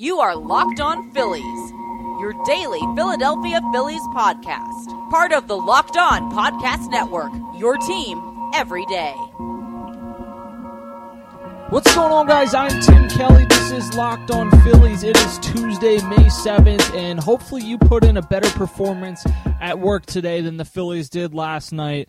You are Locked On Phillies, your daily Philadelphia Phillies podcast. Part of the Locked On Podcast Network, your team every day. What's going on, guys? I'm Tim Kelly. This is Locked On Phillies. It is Tuesday, May 7th, and hopefully you put in a better performance at work today than the Phillies did last night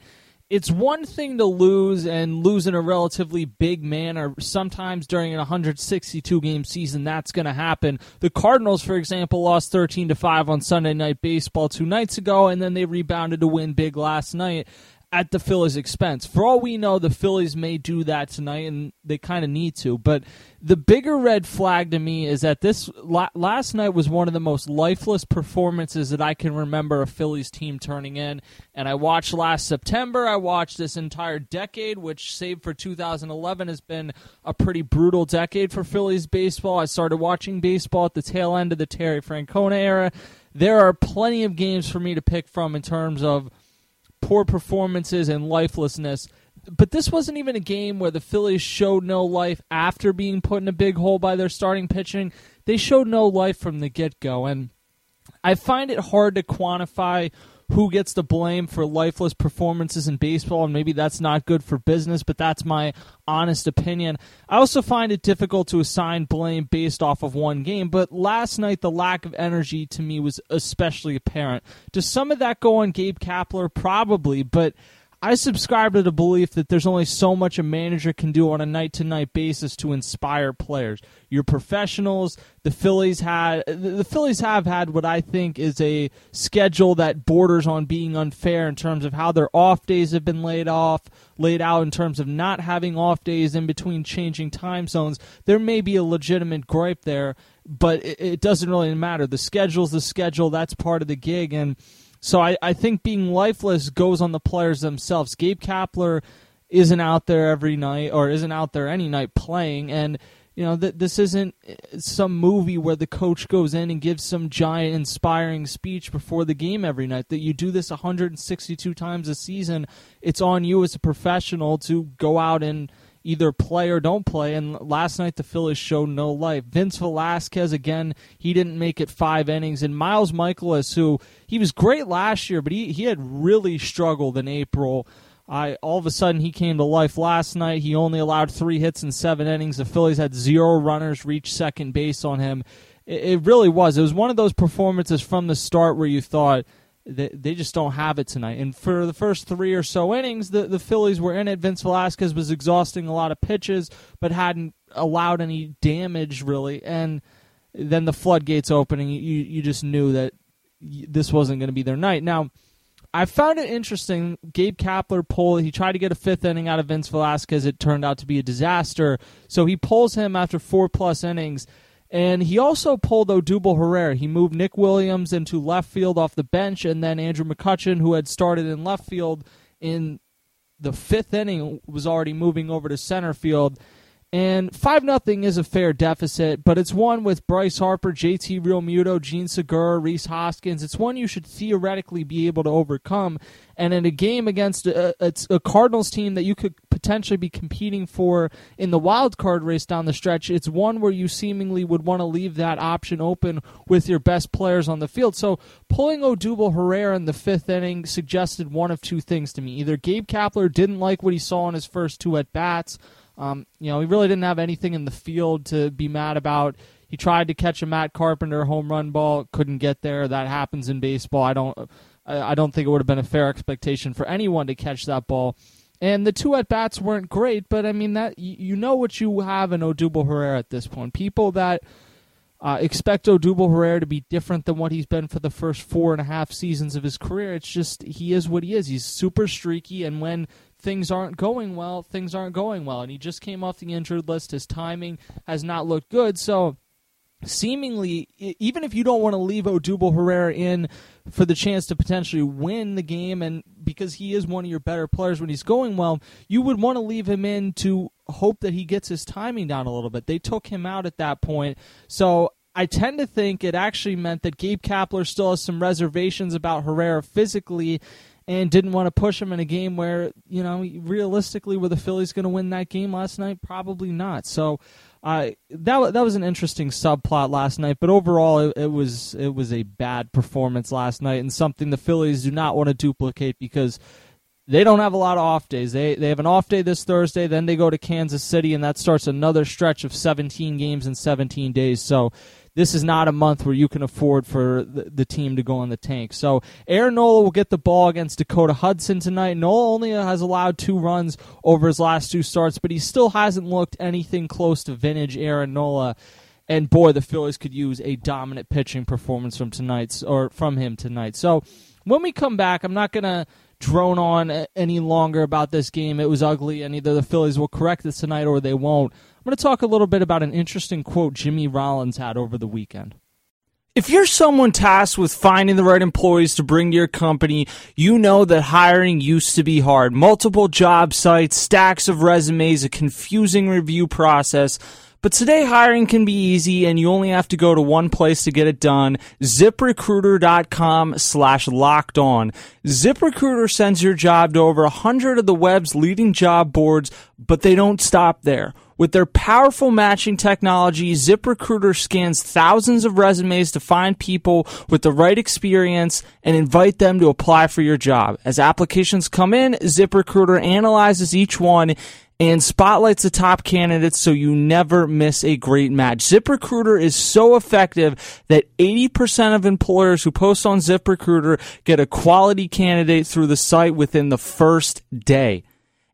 it's one thing to lose and lose in a relatively big manner. Sometimes during a 162 game season, that's going to happen. The Cardinals, for example, lost 13 to 5 on Sunday Night Baseball two nights ago, and then they rebounded to win big last night at the Phillies' expense. For all we know, the Phillies may do that tonight, and they kind of need to. But the bigger red flag to me is that this last night was one of the most lifeless performances that I can remember a Phillies team turning in. And I watched last September. I watched this entire decade, which, save for 2011, has been a pretty brutal decade for Phillies baseball. I started watching baseball at the tail end of the Terry Francona era. There are plenty of games for me to pick from in terms of poor performances and lifelessness. But this wasn't even a game where the Phillies showed no life after being put in a big hole by their starting pitching. They showed no life from the get go. And I find it hard to quantify who gets the blame for lifeless performances in baseball, and maybe that's not good for business, but that's my honest opinion. I also find it difficult to assign blame based off of one game, but last night the lack of energy to me was especially apparent. Does some of that go on Gabe Kapler? Probably, but I subscribe to the belief that there's only so much a manager can do on a night to night basis to inspire players. You're professionals. The Phillies had the Phillies have had what I think is a schedule that borders on being unfair in terms of how their off days have been laid off, laid out in terms of not having off days in between changing time zones. There may be a legitimate gripe there, but it, it doesn't really matter. The schedule's the schedule. That's part of the gig and so I, I think being lifeless goes on the players themselves. Gabe Kapler isn't out there every night or isn't out there any night playing and you know th- this isn't uh, some movie where the coach goes in and gives some giant inspiring speech before the game every night that you do this 162 times a season it's on you as a professional to go out and either play or don't play. And last night the Phillies showed no life. Vince Velasquez again, he didn't make it five innings. And Miles Mikolas, who he was great last year, but he he had really struggled in April. I all of a sudden he came to life last night. He only allowed three hits in seven innings. The Phillies had zero runners reach second base on him. It, it really was. It was one of those performances from the start where you thought they, they just don't have it tonight. And for the first three or so innings, the, the Phillies were in it. Vince Velasquez was exhausting a lot of pitches, but hadn't allowed any damage really. And then the floodgates opening, you you just knew that this wasn't going to be their night. Now, I found it interesting. Gabe Kapler pulled. He tried to get a fifth inning out of Vince Velasquez. It turned out to be a disaster. So he pulls him after four plus innings. And he also pulled Odubel Herrera. He moved Nick Williams into left field off the bench, and then Andrew McCutchen, who had started in left field in the fifth inning, was already moving over to center field. And 5 nothing is a fair deficit, but it's one with Bryce Harper, JT Realmuto, Jean Segura, Rhys Hoskins. It's one you should theoretically be able to overcome. And in a game against uh, a, a Cardinals team that you could potentially be competing for in the wild card race down the stretch, it's one where you seemingly would want to leave that option open with your best players on the field. So pulling Odubel Herrera in the fifth inning suggested one of two things to me. Either Gabe Kapler didn't like what he saw in his first two at bats um, you know, he really didn't have anything in the field to be mad about. He tried to catch a Matt Carpenter home run ball, couldn't get there. That happens in baseball. I don't, I don't think it would have been a fair expectation for anyone to catch that ball. And the two at bats weren't great, but I mean that you know what you have in Odubel Herrera at this point. People that uh, expect Odubel Herrera to be different than what he's been for the first four and a half seasons of his career. It's just he is what he is. He's super streaky, and when things aren't going well, things aren't going well. And he just came off the injured list. His timing has not looked good. So, seemingly, even if you don't want to leave Odubel Herrera in for the chance to potentially win the game, and because he is one of your better players when he's going well, you would want to leave him in to hope that he gets his timing down a little bit. They took him out at that point. So, I tend to think it actually meant that Gabe Kapler still has some reservations about Herrera physically and didn't want to push him in a game where, you know, realistically, were the Phillies going to win that game last night? Probably not. So Uh, that that was an interesting subplot last night, but overall it, it, was it was a bad performance last night and something the Phillies do not want to duplicate because they don't have a lot of off days. They they have an off day this Thursday, then they go to Kansas City, and that starts another stretch of 17 games in 17 days. So this is not a month where you can afford for the, the, team to go on the tank. So Aaron Nola will get the ball against Dakota Hudson tonight. Nola only has allowed two runs over his last two starts, but he still hasn't looked anything close to vintage Aaron Nola. And boy, the Phillies could use a dominant pitching performance from tonight's or from him tonight. So when we come back, I'm not gonna drone on any longer about this game. It was ugly, and either the Phillies will correct this tonight or they won't. I'm going to talk a little bit about an interesting quote Jimmy Rollins had over the weekend. If you're someone tasked with finding the right employees to bring to your company, you know that hiring used to be hard. Multiple job sites, stacks of resumes, a confusing review process. But today hiring can be easy and you only have to go to one place to get it done. ZipRecruiter.com slash locked on. ZipRecruiter sends your job to over a hundred of the web's leading job boards, but they don't stop there. With their powerful matching technology, ZipRecruiter scans thousands of resumes to find people with the right experience and invite them to apply for your job. As applications come in, ZipRecruiter analyzes each one and spotlights the top candidates so you never miss a great match. ZipRecruiter is so effective that 80% of employers who post on ZipRecruiter get a quality candidate through the site within the first day.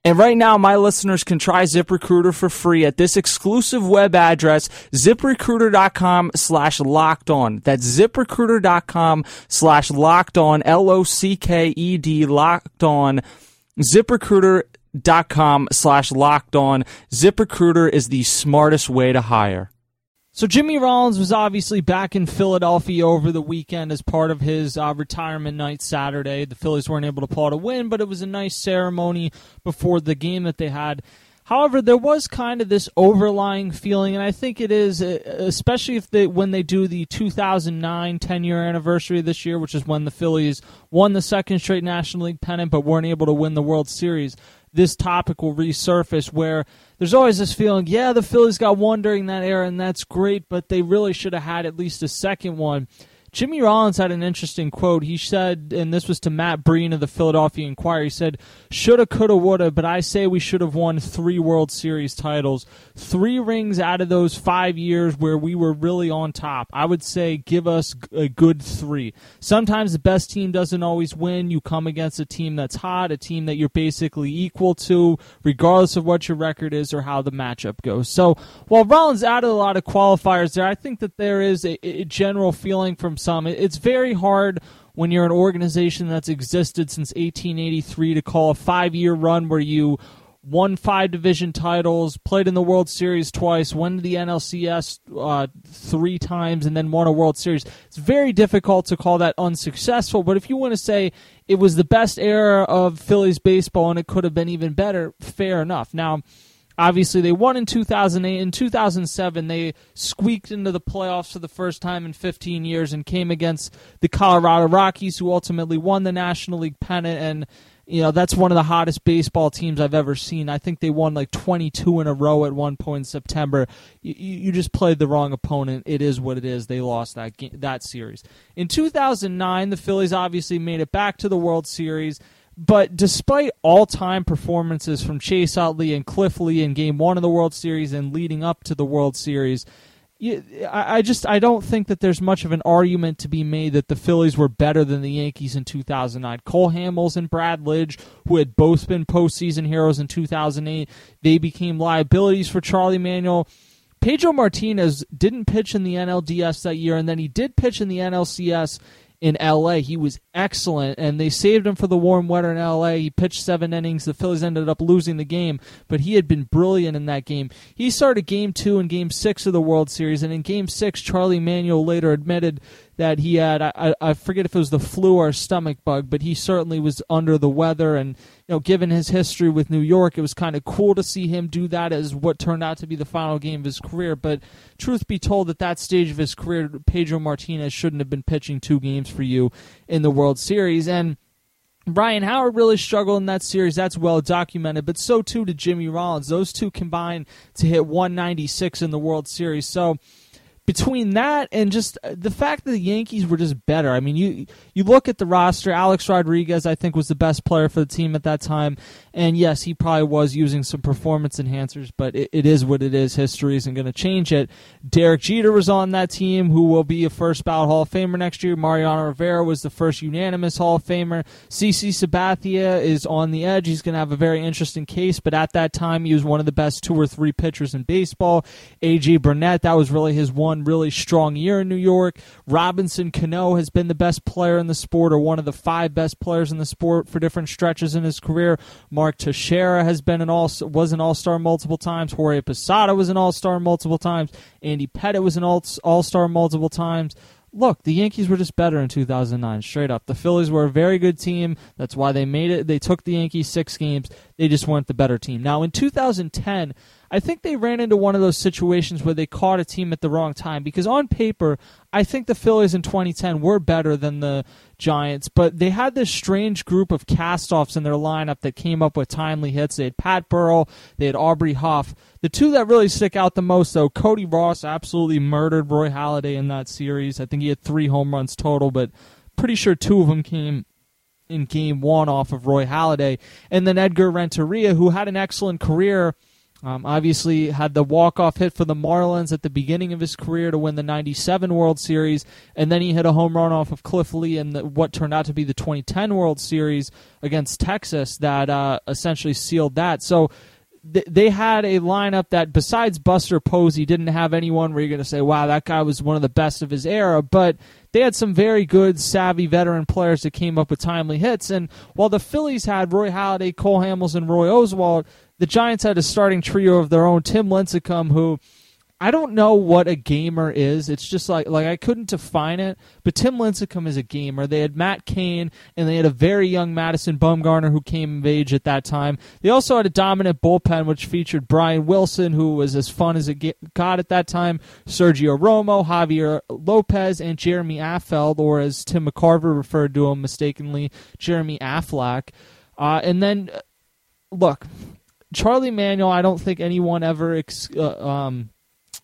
And right now, my listeners can try ZipRecruiter for free at this exclusive web address, ziprecruiter.com slash locked on. That's ziprecruiter.com slash locked on, L-O-C-K-E-D, locked on. ZipRecruiter.com slash locked on. ZipRecruiter is the smartest way to hire. So Jimmy Rollins was obviously back in Philadelphia over the weekend as part of his uh, retirement night Saturday. The Phillies weren't able to pull out a win, but it was a nice ceremony before the game that they had. However, there was kind of this overlying feeling, and I think it is, uh, especially if they when they do the 2009 10 year anniversary this year, which is when the Phillies won the second straight National League pennant but weren't able to win the World Series. This topic will resurface where there's always this feeling, yeah, the Phillies got one during that era, and that's great, but they really should have had at least a second one. Jimmy Rollins had an interesting quote. He said, and this was to Matt Breen of the Philadelphia Inquirer. He said, "Shoulda, coulda, woulda, but I say we should have won three World Series titles, three rings out of those five years where we were really on top. I would say give us a good three. Sometimes the best team doesn't always win. You come against a team that's hot, a team that you're basically equal to, regardless of what your record is or how the matchup goes. So while Rollins added a lot of qualifiers there, I think that there is a, a general feeling some. It's very hard when you're an organization that's existed since 1883 to call a five year run where you won five division titles, played in the World Series twice, won the NLCS uh, three times, and then won a World Series. It's very difficult to call that unsuccessful, but if you want to say it was the best era of Phillies baseball and it could have been even better, fair enough. Now, Obviously, they won in 2008. In 2007, they squeaked into the playoffs for the first time in 15 years and came against the Colorado Rockies, who ultimately won the National League pennant. And, you know, that's one of the hottest baseball teams I've ever seen. I think they won like 22 in a row at one point in September. You, you just played the wrong opponent. It is what it is. They lost that, game, that series. In 2009, the Phillies obviously made it back to the World Series. But despite all time performances from Chase Utley and Cliff Lee in Game One of the World Series and leading up to the World Series, I just I don't think that there's much of an argument to be made that the Phillies were better than the Yankees in 2009. Cole Hamels and Brad Lidge, who had both been postseason heroes in 2008, they became liabilities for Charlie Manuel. Pedro Martinez didn't pitch in the NLDS that year, and then he did pitch in the NLCS in LA. He was excellent, and they saved him for the warm weather in LA. He pitched seven innings. The Phillies ended up losing the game, but he had been brilliant in that game. He started game two and game six of the World Series, and in game six, Charlie Manuel later admitted that he had I, I forget if it was the flu or stomach bug, but he certainly was under the weather and you know, given his history with New York, it was kind of cool to see him do that as what turned out to be the final game of his career. But truth be told, at that stage of his career, Pedro Martinez shouldn't have been pitching two games for you in the World Series. And Ryan Howard really struggled in that series. That's well documented, but so too did Jimmy Rollins. Those two combined to hit 196 in the World Series. So between that and just uh, the fact that the Yankees were just better. I mean, you you look at the roster. Alex Rodriguez, I think, was the best player for the team at that time, and yes, he probably was using some performance enhancers, but it, it is what it is. History isn't going to change it. Derek Jeter was on that team, who will be a first ballot Hall of Famer next year. Mariano Rivera was the first unanimous Hall of Famer. CC Sabathia is on the edge. He's going to have a very interesting case, but at that time, he was one of the best two or three pitchers in baseball. AJ Burnett, that was really his one one really strong year in New York. Robinson Cano has been the best player in the sport or one of the five best players in the sport for different stretches in his career. Mark Teixeira has been an all was an all-star multiple times. Jorge Posada was an all-star multiple times. Andy Pettitte was an all-star multiple times look, the Yankees were just better in 2009, straight up. The Phillies were a very good team. That's why they made it. They took the Yankees six games. They just weren't the better team. Now, in 2010, I think they ran into one of those situations where they caught a team at the wrong time because on paper, I think the Phillies in 2010 were better than the Giants, but they had this strange group of castoffs in their lineup that came up with timely hits. They had Pat Burrell, they had Aubrey Huff. The two that really stick out the most, though, Cody Ross absolutely murdered Roy Halladay in that series. I think he had three home runs total, but pretty sure two of them came in game one off of Roy Halladay. And then Edgar Renteria, who had an excellent career um, obviously, had the walk-off hit for the Marlins at the beginning of his career to win the '97 World Series, and then he hit a home run off of Cliff Lee in the, what turned out to be the 2010 World Series against Texas that uh, essentially sealed that. So they had a lineup that, besides Buster Posey, didn't have anyone where you're going to say, "Wow, that guy was one of the best of his era." But they had some very good, savvy veteran players that came up with timely hits. And while the Phillies had Roy Halladay, Cole Hamels, and Roy Oswalt, the Giants had a starting trio of their own. Tim Lincecum, who I don't know what a gamer is. It's just like like I couldn't define it. But Tim Lincecum is a gamer. They had Matt Cain and they had a very young Madison Bumgarner who came of age at that time. They also had a dominant bullpen which featured Brian Wilson, who was as fun as it got at that time. Sergio Romo, Javier Lopez, and Jeremy Affeldt, or as Tim McCarver referred to him mistakenly, Jeremy Aflac. Uh, and then, uh, look, Charlie Manuel, I don't think anyone ever ex- uh, um,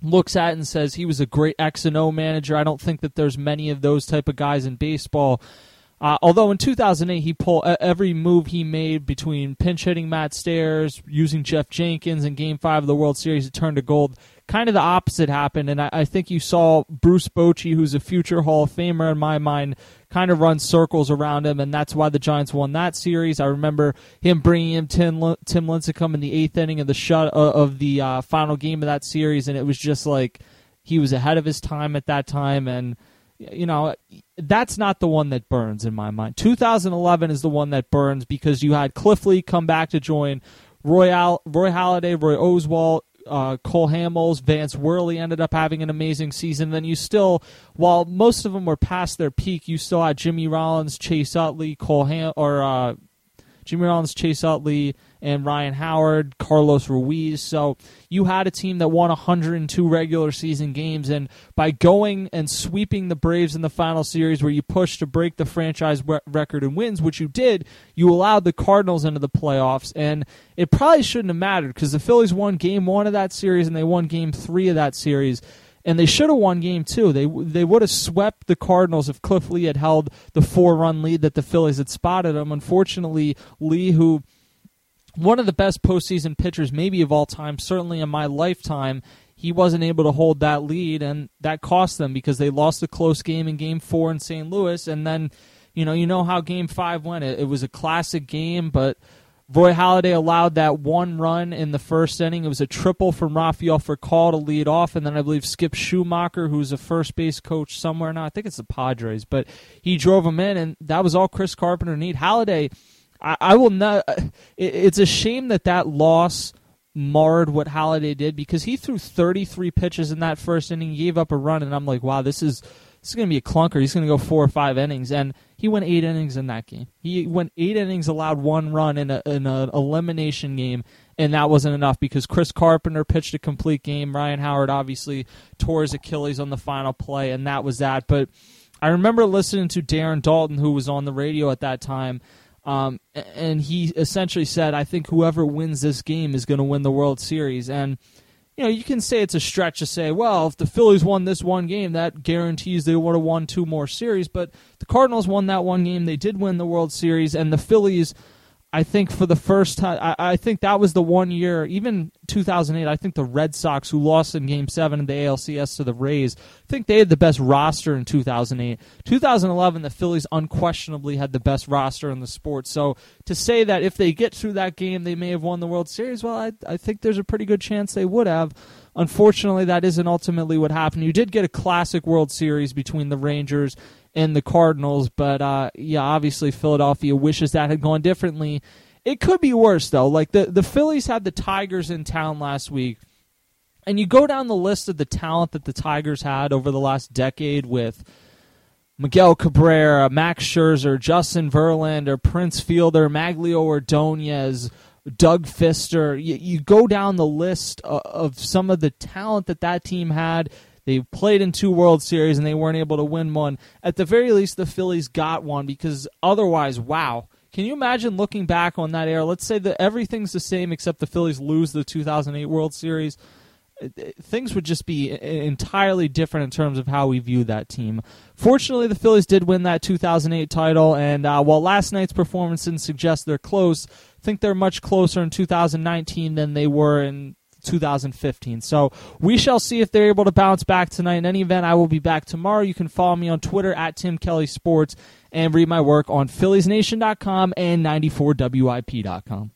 looks at and says he was a great X and O manager. I don't think that there's many of those type of guys in baseball. Uh, although in 2008 he pulled every move he made between pinch hitting Matt Stairs, using Geoff Jenkins in Game Five of the World Series, it turned to gold. Kind of the opposite happened, and I, I think you saw Bruce Bochy, who's a future Hall of Famer in my mind, kind of run circles around him, and that's why the Giants won that series. I remember him bringing in Tim, Tim Lincecum in the eighth inning of the shut uh, of the uh, final game of that series, and it was just like he was ahead of his time at that time, and you know that's not the one that burns in my mind. 2011 is the one that burns because you had Cliff Lee come back to join Roy Roy Halladay, Roy Oswalt, uh, Cole Hamels, Vance Worley ended up having an amazing season. Then you still, while most of them were past their peak, you still had Jimmy Rollins, Chase Utley, Cole Ham, or uh, Jimmy Rollins, Chase Utley, and Ryan Howard, Carlos Ruiz. So you had a team that won 102 regular season games, and by going and sweeping the Braves in the final series, where you pushed to break the franchise record in wins, which you did, you allowed the Cardinals into the playoffs, and it probably shouldn't have mattered because the Phillies won Game One of that series and they won Game Three of that series and they should have won game two. They they would have swept the Cardinals if Cliff Lee had held the four run lead that the Phillies had spotted him. Unfortunately, Lee, who one of the best postseason pitchers maybe of all time, certainly in my lifetime, he wasn't able to hold that lead, and that cost them because they lost a close game in Game Four in St. Louis, and then. You know, you know how Game Five went. It, it was a classic game, but Roy Halladay allowed that one run in the first inning. It was a triple from Rafael Furcal to lead off, and then I believe Skip Schumaker, who's a first base coach somewhere now, I think it's the Padres, but he drove him in, and that was all Chris Carpenter need. Halladay, I, I will not. Uh, it, it's a shame that that loss marred what Halladay did because he threw 33 pitches in that first inning, gave up a run, and I'm like, wow, this is this is going to be a clunker. He's going to go four or five innings, and he went eight innings in that game. He went eight innings, allowed one run in, an elimination game, and that wasn't enough because Chris Carpenter pitched a complete game. Ryan Howard obviously tore his Achilles on the final play, and that was that. But I remember listening to Darren Daulton, who was on the radio at that time, Um, and he essentially said, I think whoever wins this game is going to win the World Series. And, you know, you can say it's a stretch to say, well, if the Phillies won this one game, that guarantees they would have won two more series. But the Cardinals won that one game. They did win the World Series. And the Phillies I think for the first time, I, I, think that was the one year, even 2008. I think the Red Sox, who lost in Game Seven of the ALCS to the Rays, I think they had the best roster in 2008. 2011, the Phillies unquestionably had the best roster in the sport. So to say that if they get through that game, they may have won the World Series, well, I, I think there's a pretty good chance they would have. Unfortunately, that isn't ultimately what happened. You did get a classic World Series between the Rangers and the Cardinals. But uh, yeah, obviously Philadelphia wishes that had gone differently. It could be worse though. Like the the Phillies had the Tigers in town last week, and you go down the list of the talent that the Tigers had over the last decade with. Miguel Cabrera, Max Scherzer, Justin Verlander, Prince Fielder, Magglio Ordonez, Doug Fister. You, you, go down the list of, of some of the talent that that team had. They played in two World Series and they weren't able to win one. At the very least, the Phillies got one because otherwise, wow. Can you imagine looking back on that era? Let's say that everything's the same except the Phillies lose the 2008 World Series. Things would just be entirely different in terms of how we view that team. Fortunately, the Phillies did win that 2008 title, and uh, while last night's performance didn't suggest they're close, I think they're much closer in 2019 than they were in 2015. So we shall see if they're able to bounce back tonight. In any event, I will be back tomorrow. You can follow me on Twitter at Tim Kelly Sports and read my work on PhilliesNation.com and 94WIP.com.